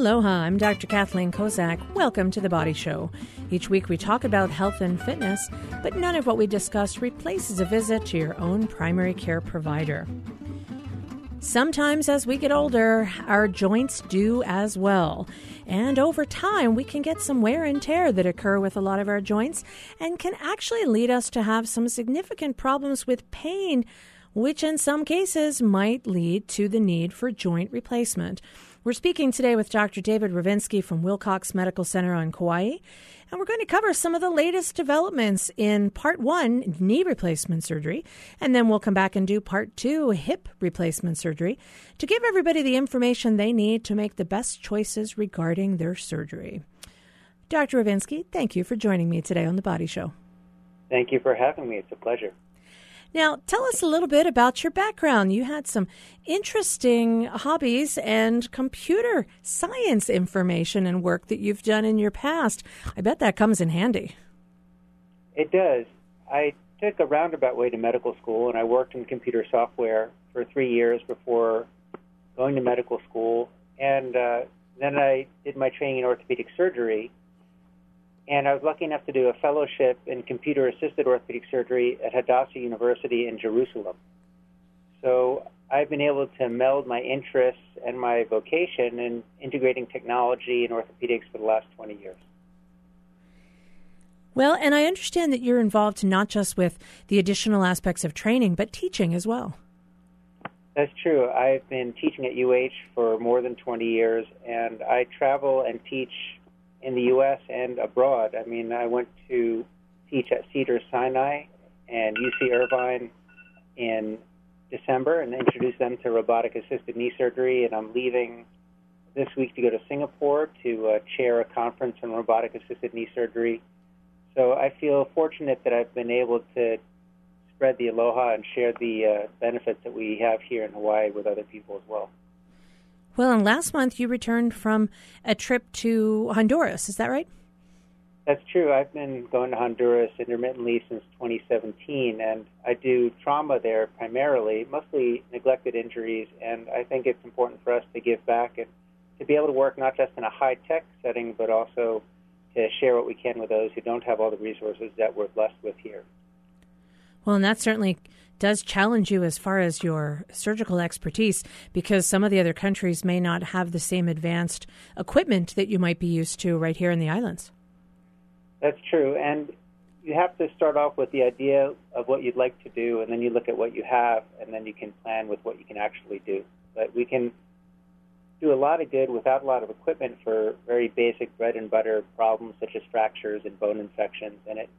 Aloha, I'm Dr. Kathleen Kozak. Welcome to The Body Show. Each week we talk about health and fitness, but none of what we discuss replaces a visit to your own primary care provider. Sometimes as we get older, our joints do as well. And over time, we can get some wear and tear that occur with a lot of our joints and can actually lead us to have some significant problems with pain, which in some cases might lead to the need for joint replacement. We're speaking today with Dr. David Rovinsky from Wilcox Medical Center on Kauai, and we're going to cover some of the latest developments in part one, knee replacement surgery, and then we'll come back and do part two, hip replacement surgery, to give everybody the information they need to make the best choices regarding their surgery. Dr. Rovinsky, thank you for joining me today on The Body Show. Thank you for having me. It's a pleasure. Now, tell us a little bit about your background. You had some interesting hobbies and computer science information and work that you've done in your past. I bet that comes in handy. It does. I took a roundabout way to medical school and I worked in computer software for three years before going to medical school. And uh, then I did my training in orthopedic surgery and I was lucky enough to do a fellowship in computer assisted orthopedic surgery at Hadassah University in Jerusalem. So I've been able to meld my interests and my vocation in integrating technology and orthopedics for the last 20 years. Well, and I understand that you're involved not just with the additional aspects of training, but teaching as well. That's true. I've been teaching at UH for more than 20 years, and I travel and teach in the U.S. and abroad. I mean, I went to teach at Cedar Sinai and UC Irvine in December and introduce them to robotic assisted knee surgery. And I'm leaving this week to go to Singapore to uh, chair a conference on robotic assisted knee surgery. So I feel fortunate that I've been able to spread the aloha and share the uh, benefits that we have here in Hawaii with other people as well. Well, and last month you returned from a trip to Honduras. Is that right? That's true. I've been going to Honduras intermittently since 2017, and I do trauma there primarily, mostly neglected injuries. And I think it's important for us to give back and to be able to work not just in a high tech setting, but also to share what we can with those who don't have all the resources that we're blessed with here. Well, and that certainly does challenge you as far as your surgical expertise because some of the other countries may not have the same advanced equipment that you might be used to right here in the islands. That's true. And you have to start off with the idea of what you'd like to do, and then you look at what you have, and then you can plan with what you can actually do. But we can do a lot of good without a lot of equipment for very basic bread and butter problems such as fractures and bone infections, and it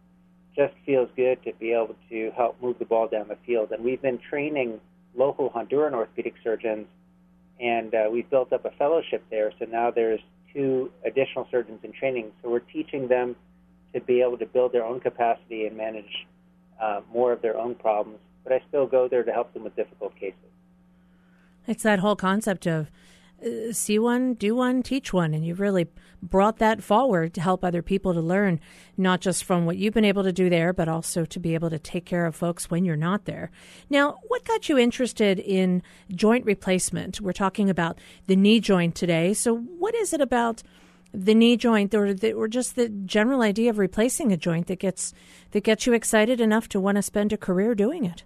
just feels good to be able to help move the ball down the field. And we've been training local Honduran orthopedic surgeons, and uh, we've built up a fellowship there. So now there's two additional surgeons in training. So we're teaching them to be able to build their own capacity and manage uh, more of their own problems. But I still go there to help them with difficult cases. It's that whole concept of uh, see one, do one, teach one. And you've really brought that forward to help other people to learn, not just from what you've been able to do there, but also to be able to take care of folks when you're not there. Now, what got you interested in joint replacement? We're talking about the knee joint today. So, what is it about? the knee joint or the, or just the general idea of replacing a joint that gets that gets you excited enough to want to spend a career doing it?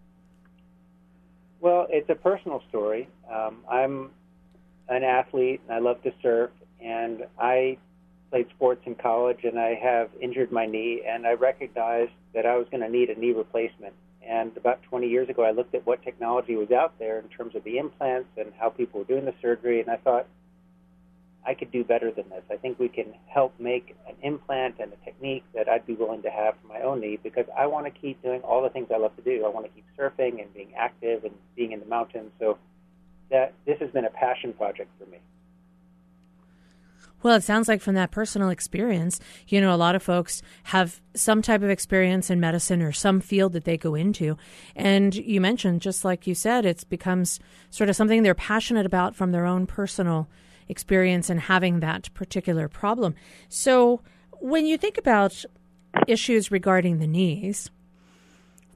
Well, it's a personal story. Um, I'm an athlete and I love to surf and I played sports in college and I have injured my knee and I recognized that I was going to need a knee replacement. And about 20 years ago, I looked at what technology was out there in terms of the implants and how people were doing the surgery, and I thought I could do better than this. I think we can help make an implant and a technique that I'd be willing to have for my own knee because I want to keep doing all the things I love to do. I want to keep surfing and being active and being in the mountains. So that this has been a passion project for me. Well, it sounds like from that personal experience, you know, a lot of folks have some type of experience in medicine or some field that they go into. And you mentioned, just like you said, it becomes sort of something they're passionate about from their own personal experience and having that particular problem. So when you think about issues regarding the knees,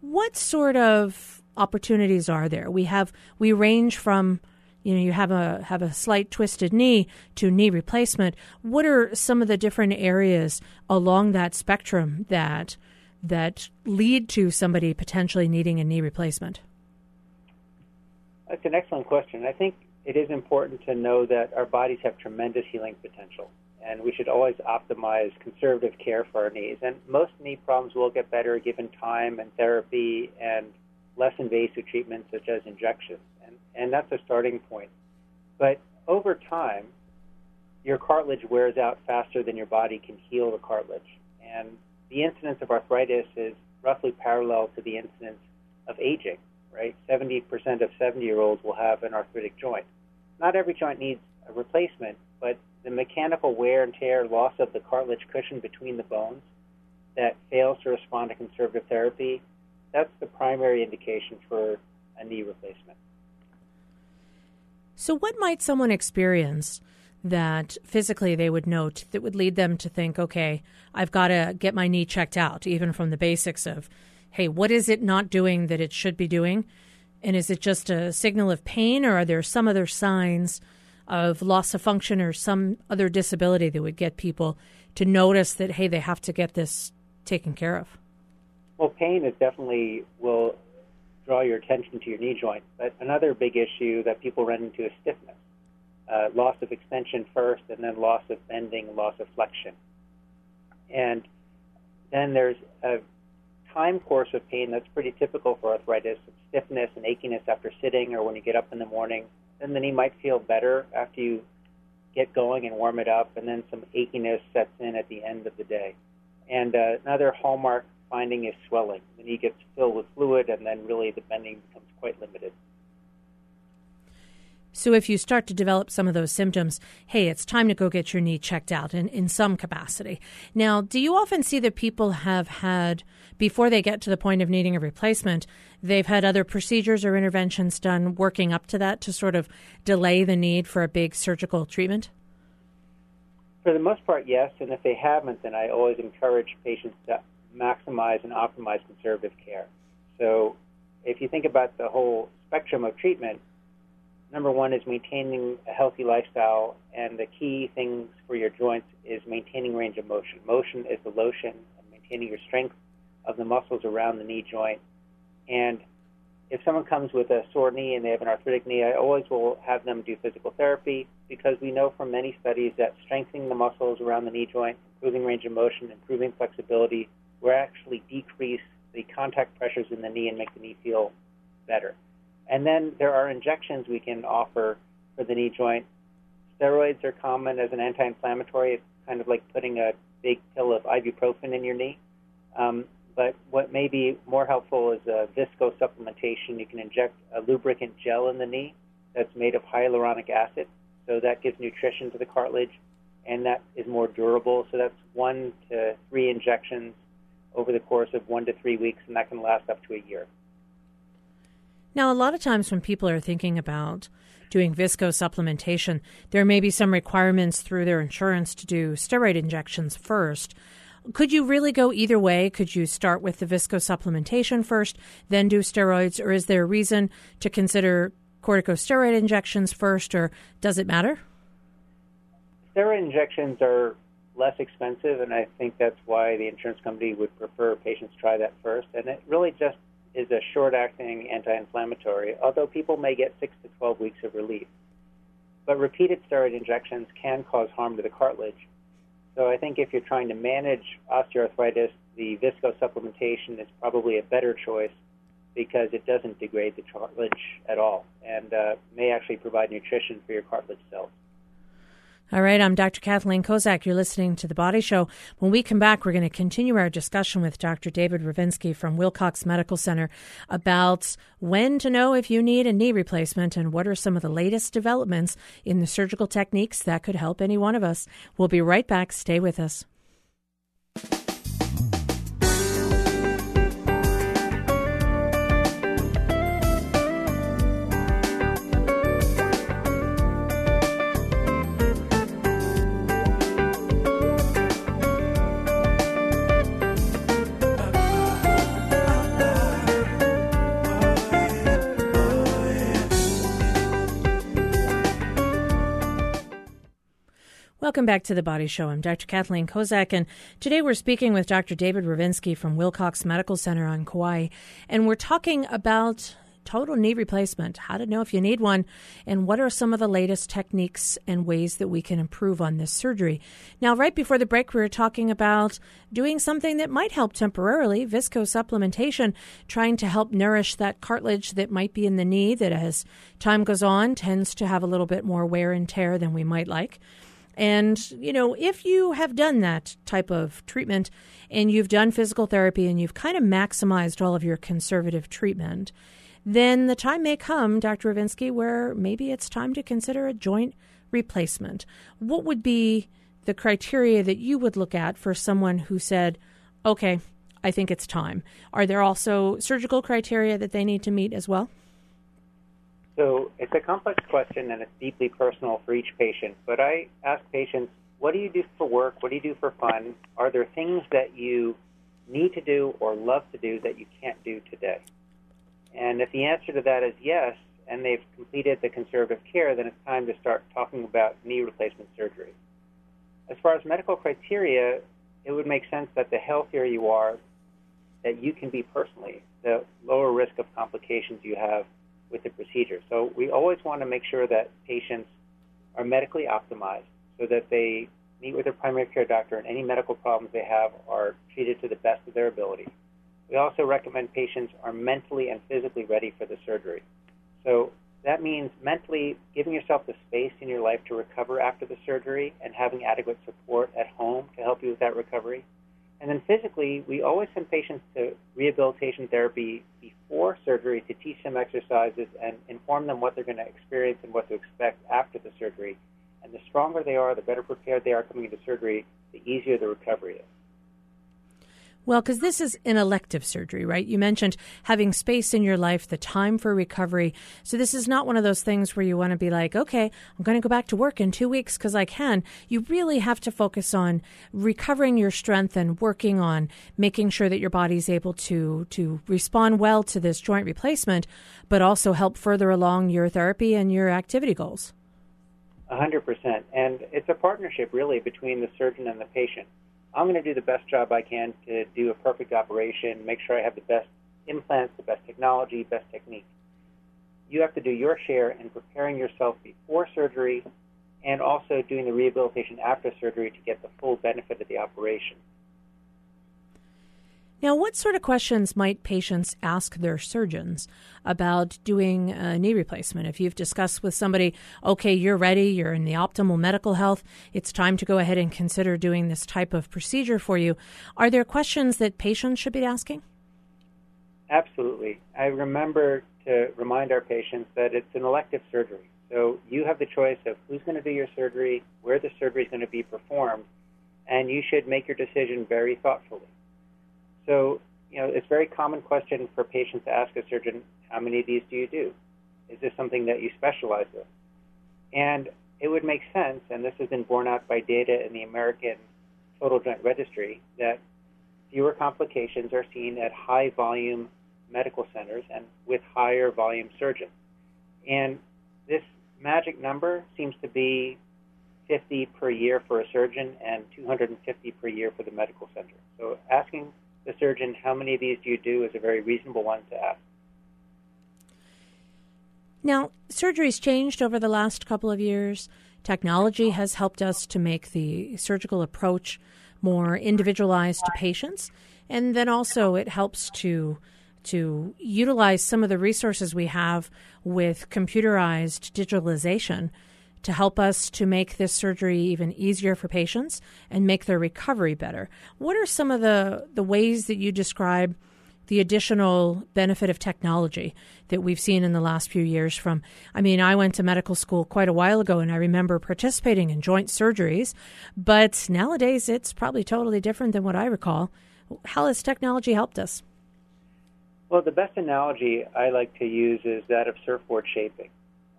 what sort of opportunities are there? We have we range from you know you have a have a slight twisted knee to knee replacement. What are some of the different areas along that spectrum that that lead to somebody potentially needing a knee replacement? That's an excellent question. I think it is important to know that our bodies have tremendous healing potential and we should always optimize conservative care for our knees. And most knee problems will get better given time and therapy and less invasive treatments such as injections and and that's a starting point. But over time, your cartilage wears out faster than your body can heal the cartilage. And the incidence of arthritis is roughly parallel to the incidence of aging, right? 70% of 70 year olds will have an arthritic joint. Not every joint needs a replacement, but the mechanical wear and tear, loss of the cartilage cushion between the bones that fails to respond to conservative therapy, that's the primary indication for a knee replacement. So, what might someone experience that physically they would note that would lead them to think, okay, I've got to get my knee checked out, even from the basics of, hey, what is it not doing that it should be doing? And is it just a signal of pain, or are there some other signs of loss of function or some other disability that would get people to notice that, hey, they have to get this taken care of? Well, pain is definitely will draw your attention to your knee joint. But another big issue that people run into is stiffness. Uh, loss of extension first, and then loss of bending, loss of flexion. And then there's a time course of pain that's pretty typical for arthritis stiffness and achiness after sitting or when you get up in the morning. Then the knee might feel better after you get going and warm it up, and then some achiness sets in at the end of the day. And uh, another hallmark finding is swelling. The knee gets filled with fluid, and then really the bending becomes quite limited. So, if you start to develop some of those symptoms, hey, it's time to go get your knee checked out in, in some capacity. Now, do you often see that people have had, before they get to the point of needing a replacement, they've had other procedures or interventions done working up to that to sort of delay the need for a big surgical treatment? For the most part, yes. And if they haven't, then I always encourage patients to maximize and optimize conservative care. So, if you think about the whole spectrum of treatment, number one is maintaining a healthy lifestyle, and the key things for your joints is maintaining range of motion. Motion is the lotion, and maintaining your strength of the muscles around the knee joint. And if someone comes with a sore knee and they have an arthritic knee, I always will have them do physical therapy because we know from many studies that strengthening the muscles around the knee joint, improving range of motion, improving flexibility, will actually decrease the contact pressures in the knee and make the knee feel better. And then there are injections we can offer for the knee joint. Steroids are common as an anti inflammatory. It's kind of like putting a big pill of ibuprofen in your knee. Um, but what may be more helpful is a visco supplementation. You can inject a lubricant gel in the knee that's made of hyaluronic acid. So that gives nutrition to the cartilage and that is more durable. So that's one to three injections over the course of one to three weeks, and that can last up to a year. Now, a lot of times when people are thinking about doing visco supplementation, there may be some requirements through their insurance to do steroid injections first. Could you really go either way? Could you start with the visco supplementation first, then do steroids, or is there a reason to consider corticosteroid injections first, or does it matter? Steroid injections are less expensive, and I think that's why the insurance company would prefer patients try that first. And it really just is a short-acting anti-inflammatory, although people may get six to 12 weeks of relief. But repeated steroid injections can cause harm to the cartilage. So I think if you're trying to manage osteoarthritis, the visco supplementation is probably a better choice because it doesn't degrade the cartilage at all and uh, may actually provide nutrition for your cartilage cells. All right, I'm Dr. Kathleen Kozak. You're listening to The Body Show. When we come back, we're going to continue our discussion with Dr. David Rovinsky from Wilcox Medical Center about when to know if you need a knee replacement and what are some of the latest developments in the surgical techniques that could help any one of us. We'll be right back. Stay with us. Welcome back to the Body Show. I'm Dr. Kathleen Kozak, and today we're speaking with Dr. David Rovinsky from Wilcox Medical Center on Kauai, and we're talking about total knee replacement, how to know if you need one, and what are some of the latest techniques and ways that we can improve on this surgery. Now, right before the break, we were talking about doing something that might help temporarily viscosupplementation, trying to help nourish that cartilage that might be in the knee that as time goes on tends to have a little bit more wear and tear than we might like. And, you know, if you have done that type of treatment and you've done physical therapy and you've kind of maximized all of your conservative treatment, then the time may come, Dr. Rovinsky, where maybe it's time to consider a joint replacement. What would be the criteria that you would look at for someone who said, okay, I think it's time? Are there also surgical criteria that they need to meet as well? So it's a complex question and it's deeply personal for each patient. But I ask patients, what do you do for work? What do you do for fun? Are there things that you need to do or love to do that you can't do today? And if the answer to that is yes, and they've completed the conservative care, then it's time to start talking about knee replacement surgery. As far as medical criteria, it would make sense that the healthier you are, that you can be personally, the lower risk of complications you have with the procedure. So we always want to make sure that patients are medically optimized so that they meet with their primary care doctor and any medical problems they have are treated to the best of their ability. We also recommend patients are mentally and physically ready for the surgery. So that means mentally giving yourself the space in your life to recover after the surgery and having adequate support at home to help you with that recovery. And then physically, we always send patients to rehabilitation therapy before surgery to teach them exercises and inform them what they're going to experience and what to expect after the surgery. And the stronger they are, the better prepared they are coming into surgery, the easier the recovery is. Well, because this is an elective surgery, right? You mentioned having space in your life, the time for recovery. So this is not one of those things where you want to be like, okay, I'm going to go back to work in two weeks because I can. You really have to focus on recovering your strength and working on making sure that your body's able to to respond well to this joint replacement, but also help further along your therapy and your activity goals. A hundred percent, and it's a partnership really between the surgeon and the patient. I'm going to do the best job I can to do a perfect operation, make sure I have the best implants, the best technology, best technique. You have to do your share in preparing yourself before surgery and also doing the rehabilitation after surgery to get the full benefit of the operation. Now, what sort of questions might patients ask their surgeons about doing a knee replacement? If you've discussed with somebody, okay, you're ready, you're in the optimal medical health, it's time to go ahead and consider doing this type of procedure for you, are there questions that patients should be asking? Absolutely. I remember to remind our patients that it's an elective surgery. So you have the choice of who's going to do your surgery, where the surgery is going to be performed, and you should make your decision very thoughtfully. So, you know, it's a very common question for patients to ask a surgeon, how many of these do you do? Is this something that you specialize in? And it would make sense, and this has been borne out by data in the American Total Joint Registry, that fewer complications are seen at high volume medical centers and with higher volume surgeons. And this magic number seems to be 50 per year for a surgeon and 250 per year for the medical center. So asking the surgeon, how many of these do you do, is a very reasonable one to ask. Now, surgery's changed over the last couple of years. Technology has helped us to make the surgical approach more individualized to patients, and then also it helps to to utilize some of the resources we have with computerized digitalization to help us to make this surgery even easier for patients and make their recovery better. What are some of the, the ways that you describe the additional benefit of technology that we've seen in the last few years from I mean I went to medical school quite a while ago and I remember participating in joint surgeries but nowadays it's probably totally different than what I recall. How has technology helped us? Well the best analogy I like to use is that of surfboard shaping.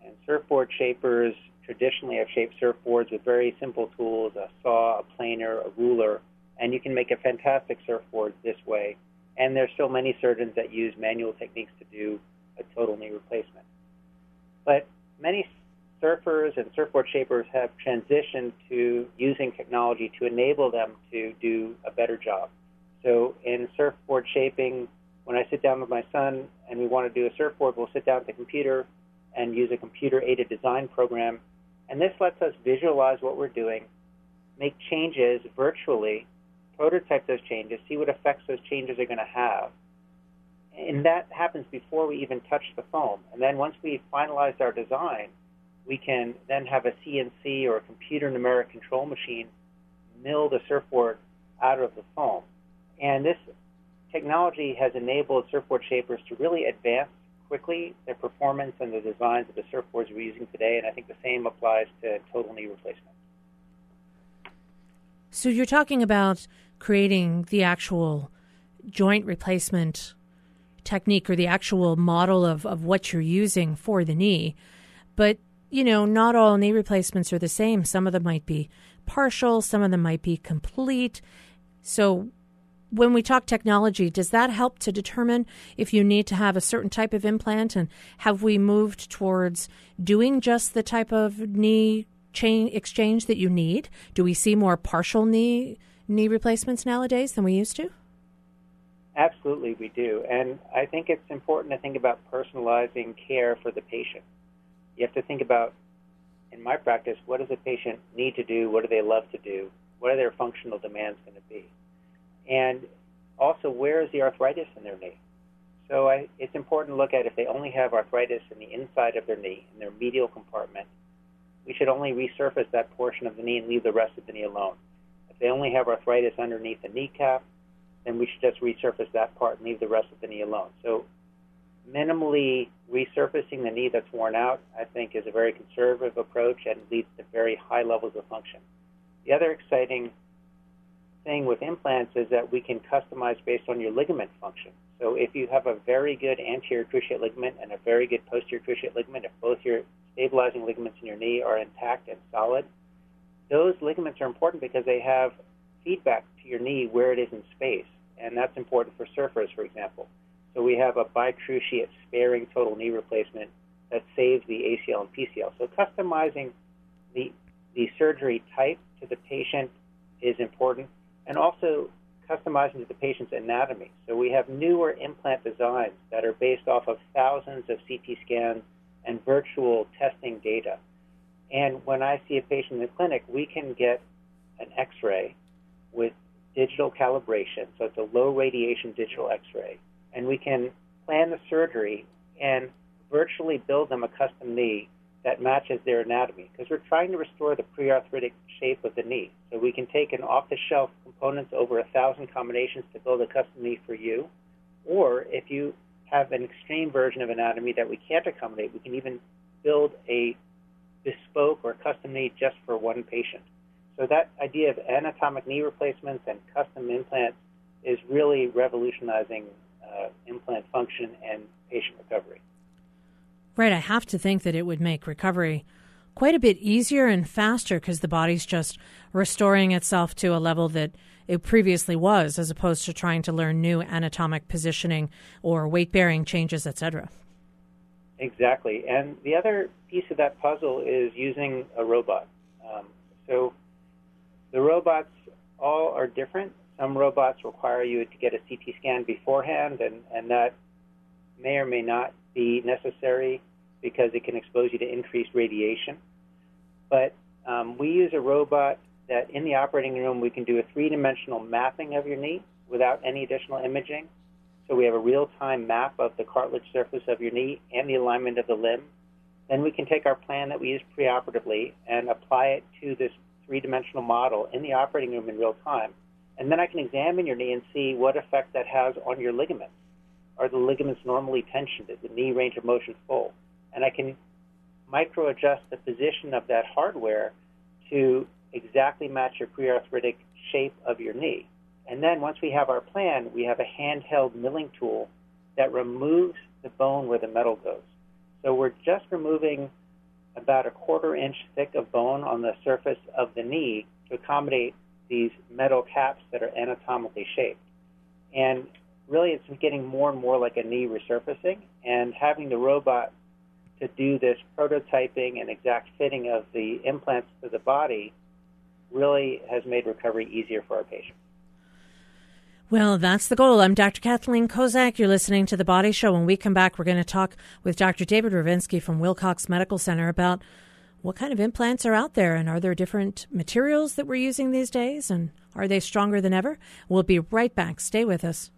And surfboard shapers traditionally have shaped surfboards with very simple tools a saw, a planer, a ruler, and you can make a fantastic surfboard this way. And there's still many surgeons that use manual techniques to do a total knee replacement. But many surfers and surfboard shapers have transitioned to using technology to enable them to do a better job. So in surfboard shaping, when I sit down with my son and we want to do a surfboard, we'll sit down at the computer and use a computer aided design program. And this lets us visualize what we're doing, make changes virtually, prototype those changes, see what effects those changes are going to have. And that happens before we even touch the foam. And then once we've finalized our design, we can then have a CNC or a computer numeric control machine mill the surfboard out of the foam. And this technology has enabled surfboard shapers to really advance quickly their performance and the designs of the surfboards we're using today, and I think the same applies to total knee replacement. So you're talking about creating the actual joint replacement technique or the actual model of, of what you're using for the knee. But, you know, not all knee replacements are the same. Some of them might be partial, some of them might be complete. So when we talk technology, does that help to determine if you need to have a certain type of implant? And have we moved towards doing just the type of knee chain exchange that you need? Do we see more partial knee knee replacements nowadays than we used to? Absolutely, we do. And I think it's important to think about personalizing care for the patient. You have to think about, in my practice, what does a patient need to do? What do they love to do? What are their functional demands going to be? And also, where is the arthritis in their knee? So I, it's important to look at if they only have arthritis in the inside of their knee, in their medial compartment, we should only resurface that portion of the knee and leave the rest of the knee alone. If they only have arthritis underneath the kneecap, then we should just resurface that part and leave the rest of the knee alone. So minimally resurfacing the knee that's worn out, I think, is a very conservative approach and leads to very high levels of function. The other exciting thing with implants is that we can customize based on your ligament function. So if you have a very good anterior cruciate ligament and a very good posterior cruciate ligament, if both your stabilizing ligaments in your knee are intact and solid, those ligaments are important because they have feedback to your knee where it is in space. And that's important for surfers, for example. So we have a bicruciate sparing total knee replacement that saves the ACL and PCL. So customizing the, the surgery type to the patient is important and also customizing to the patient's anatomy. So we have newer implant designs that are based off of thousands of CT scans and virtual testing data. And when I see a patient in the clinic, we can get an x ray with digital calibration. So it's a low radiation digital x ray. And we can plan the surgery and virtually build them a custom knee that matches their anatomy because we're trying to restore the pre-arthritic shape of the knee. So we can take an off-the-shelf components over a thousand combinations to build a custom knee for you, or if you have an extreme version of anatomy that we can't accommodate, we can even build a bespoke or custom knee just for one patient. So that idea of anatomic knee replacements and custom implants is really revolutionizing uh, implant function and patient recovery. Right. I have to think that it would make recovery quite a bit easier and faster because the body's just restoring itself to a level that it previously was, as opposed to trying to learn new anatomic positioning or weight bearing changes, etc. Exactly. And the other piece of that puzzle is using a robot. Um, so the robots all are different. Some robots require you to get a CT scan beforehand, and, and that may or may not be necessary because it can expose you to increased radiation. But um, we use a robot that in the operating room we can do a three dimensional mapping of your knee without any additional imaging. So we have a real time map of the cartilage surface of your knee and the alignment of the limb. Then we can take our plan that we use preoperatively and apply it to this three dimensional model in the operating room in real time. And then I can examine your knee and see what effect that has on your ligaments. Are the ligaments normally tensioned? Is the knee range of motion full? And I can micro adjust the position of that hardware to exactly match your pre-arthritic shape of your knee. And then once we have our plan, we have a handheld milling tool that removes the bone where the metal goes. So we're just removing about a quarter inch thick of bone on the surface of the knee to accommodate these metal caps that are anatomically shaped. And really it's getting more and more like a knee resurfacing and having the robot to do this prototyping and exact fitting of the implants to the body really has made recovery easier for our patients. Well, that's the goal. I'm Dr. Kathleen Kozak. You're listening to The Body Show. When we come back, we're going to talk with Dr. David Rovinsky from Wilcox Medical Center about what kind of implants are out there and are there different materials that we're using these days and are they stronger than ever? We'll be right back. Stay with us.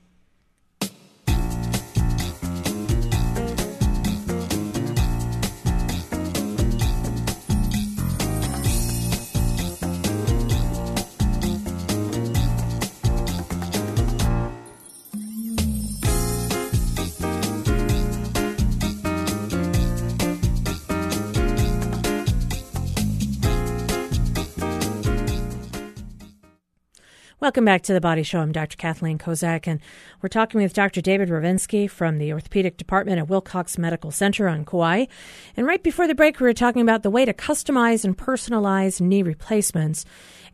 Welcome back to the Body Show. I'm Dr. Kathleen Kozak, and we're talking with Dr. David Rovinsky from the Orthopedic Department at Wilcox Medical Center on Kauai. And right before the break, we were talking about the way to customize and personalize knee replacements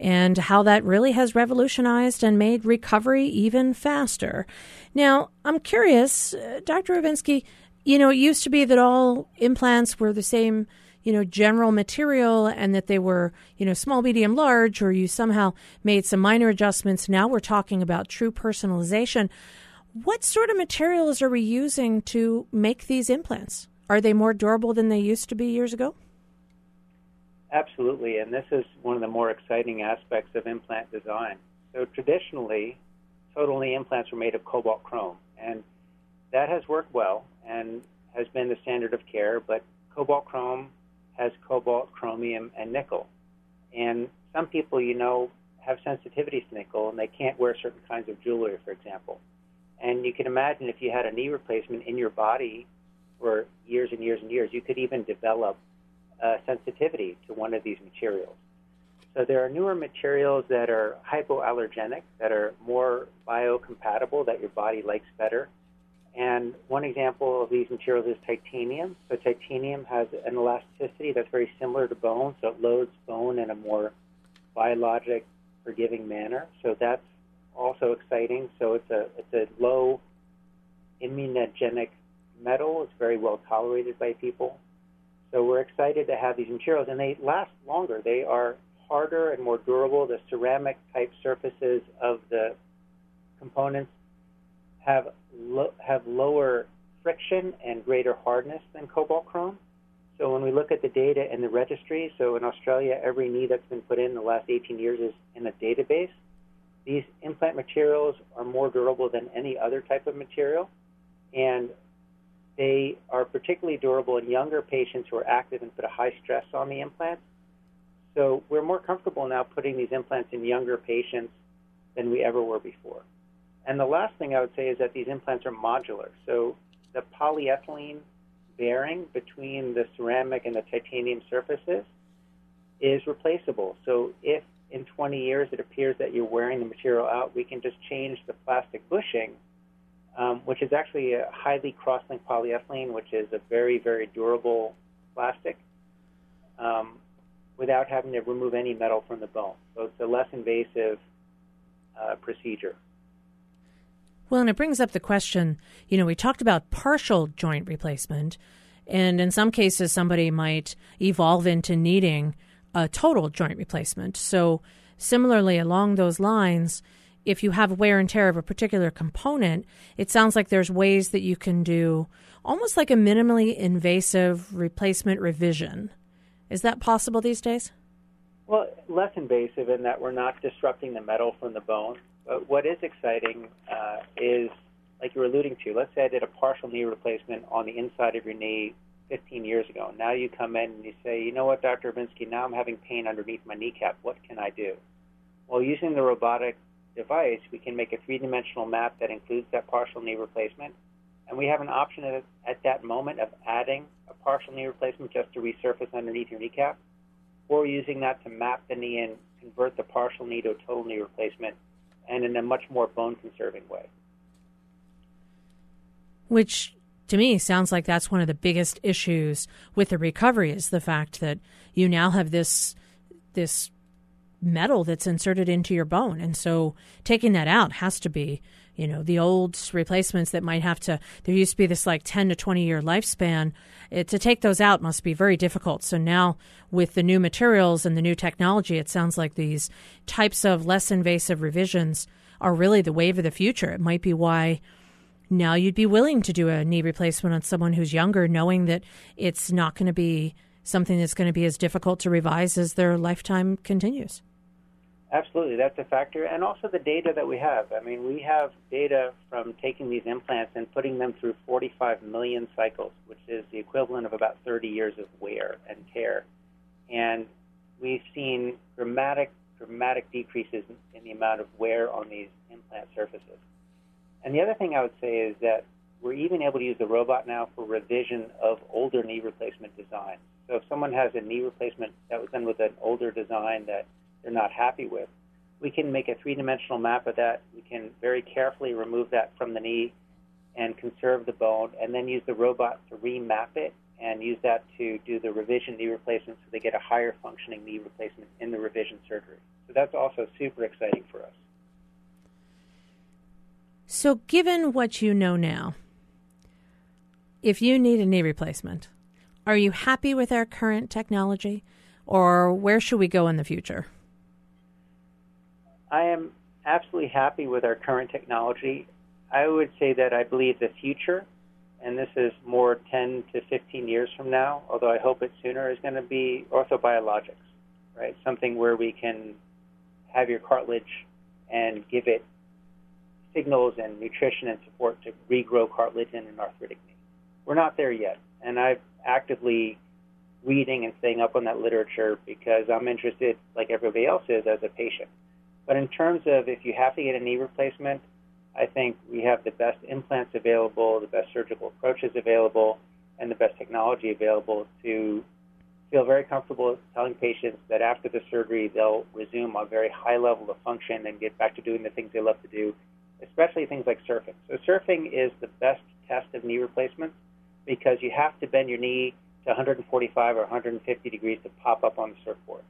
and how that really has revolutionized and made recovery even faster. Now, I'm curious, uh, Dr. Rovinsky, you know, it used to be that all implants were the same you know, general material and that they were, you know, small, medium, large, or you somehow made some minor adjustments. Now we're talking about true personalization. What sort of materials are we using to make these implants? Are they more durable than they used to be years ago? Absolutely, and this is one of the more exciting aspects of implant design. So traditionally, total knee implants were made of cobalt chrome, and that has worked well and has been the standard of care. But cobalt chrome has cobalt, chromium, and nickel. And some people, you know, have sensitivities to nickel and they can't wear certain kinds of jewelry, for example. And you can imagine if you had a knee replacement in your body for years and years and years, you could even develop a sensitivity to one of these materials. So there are newer materials that are hypoallergenic, that are more biocompatible, that your body likes better. And one example of these materials is titanium. So titanium has an elasticity that's very similar to bone, so it loads bone in a more biologic, forgiving manner. So that's also exciting. So it's a it's a low immunogenic metal. It's very well tolerated by people. So we're excited to have these materials, and they last longer. They are harder and more durable. The ceramic type surfaces of the components have lo- have lower friction and greater hardness than cobalt chrome. So when we look at the data in the registry, so in Australia, every knee that's been put in the last 18 years is in a database. These implant materials are more durable than any other type of material, and they are particularly durable in younger patients who are active and put a high stress on the implants. So we're more comfortable now putting these implants in younger patients than we ever were before. And the last thing I would say is that these implants are modular. So the polyethylene bearing between the ceramic and the titanium surfaces is replaceable. So if in 20 years it appears that you're wearing the material out, we can just change the plastic bushing, um, which is actually a highly cross-linked polyethylene, which is a very, very durable plastic, um, without having to remove any metal from the bone. So it's a less invasive uh, procedure. Well, and it brings up the question you know, we talked about partial joint replacement, and in some cases, somebody might evolve into needing a total joint replacement. So, similarly, along those lines, if you have wear and tear of a particular component, it sounds like there's ways that you can do almost like a minimally invasive replacement revision. Is that possible these days? Well, less invasive in that we're not disrupting the metal from the bone. But what is exciting uh, is, like you were alluding to, let's say I did a partial knee replacement on the inside of your knee 15 years ago. Now you come in and you say, you know what, Dr. Rovinsky, now I'm having pain underneath my kneecap. What can I do? Well, using the robotic device, we can make a three dimensional map that includes that partial knee replacement. And we have an option at, at that moment of adding a partial knee replacement just to resurface underneath your kneecap, or using that to map the knee and convert the partial knee to a total knee replacement and in a much more bone conserving way. Which to me sounds like that's one of the biggest issues with the recovery is the fact that you now have this this metal that's inserted into your bone and so taking that out has to be you know, the old replacements that might have to, there used to be this like 10 to 20 year lifespan. It, to take those out must be very difficult. So now, with the new materials and the new technology, it sounds like these types of less invasive revisions are really the wave of the future. It might be why now you'd be willing to do a knee replacement on someone who's younger, knowing that it's not going to be something that's going to be as difficult to revise as their lifetime continues. Absolutely, that's a factor, and also the data that we have. I mean, we have data from taking these implants and putting them through 45 million cycles, which is the equivalent of about 30 years of wear and tear. And we've seen dramatic, dramatic decreases in the amount of wear on these implant surfaces. And the other thing I would say is that we're even able to use the robot now for revision of older knee replacement designs. So if someone has a knee replacement that was done with an older design that they're not happy with, we can make a three dimensional map of that. We can very carefully remove that from the knee and conserve the bone, and then use the robot to remap it and use that to do the revision knee replacement so they get a higher functioning knee replacement in the revision surgery. So that's also super exciting for us. So, given what you know now, if you need a knee replacement, are you happy with our current technology, or where should we go in the future? I am absolutely happy with our current technology. I would say that I believe the future, and this is more 10 to 15 years from now, although I hope it's sooner, is going to be orthobiologics, right? Something where we can have your cartilage and give it signals and nutrition and support to regrow cartilage in an arthritic knee. We're not there yet, and I'm actively reading and staying up on that literature because I'm interested, like everybody else is, as a patient. But in terms of if you have to get a knee replacement, I think we have the best implants available, the best surgical approaches available, and the best technology available to feel very comfortable telling patients that after the surgery they'll resume a very high level of function and get back to doing the things they love to do, especially things like surfing. So surfing is the best test of knee replacement because you have to bend your knee to 145 or 150 degrees to pop up on the surfboard.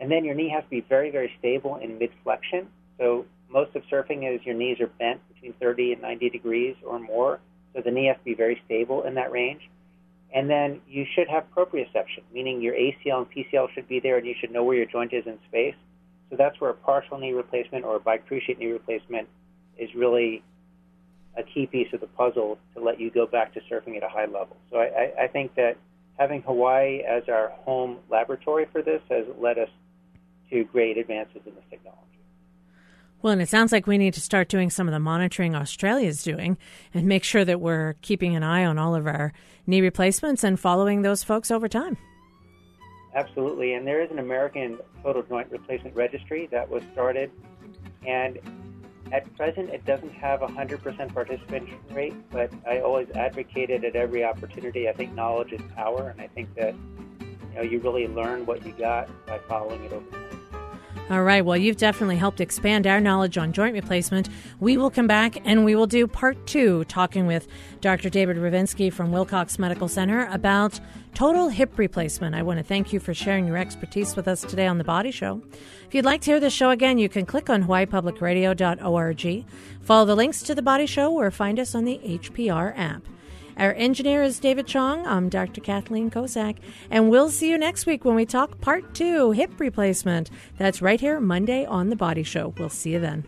And then your knee has to be very, very stable in mid flexion. So most of surfing is your knees are bent between 30 and 90 degrees or more. So the knee has to be very stable in that range. And then you should have proprioception, meaning your ACL and PCL should be there and you should know where your joint is in space. So that's where a partial knee replacement or a bicruciate knee replacement is really a key piece of the puzzle to let you go back to surfing at a high level. So I, I think that having Hawaii as our home laboratory for this has led us to great advances in this technology. Well, and it sounds like we need to start doing some of the monitoring Australia's doing and make sure that we're keeping an eye on all of our knee replacements and following those folks over time. Absolutely. And there is an American total joint replacement registry that was started. And at present, it doesn't have a 100% participation rate, but I always advocate it at every opportunity. I think knowledge is power, and I think that you know you really learn what you got by following it over time. All right. Well, you've definitely helped expand our knowledge on joint replacement. We will come back and we will do part two, talking with Dr. David Rovinsky from Wilcox Medical Center about total hip replacement. I want to thank you for sharing your expertise with us today on The Body Show. If you'd like to hear the show again, you can click on hawaiipublicradio.org, follow the links to The Body Show, or find us on the HPR app. Our engineer is David Chong. I'm Dr. Kathleen Kozak. And we'll see you next week when we talk part two hip replacement. That's right here, Monday on The Body Show. We'll see you then.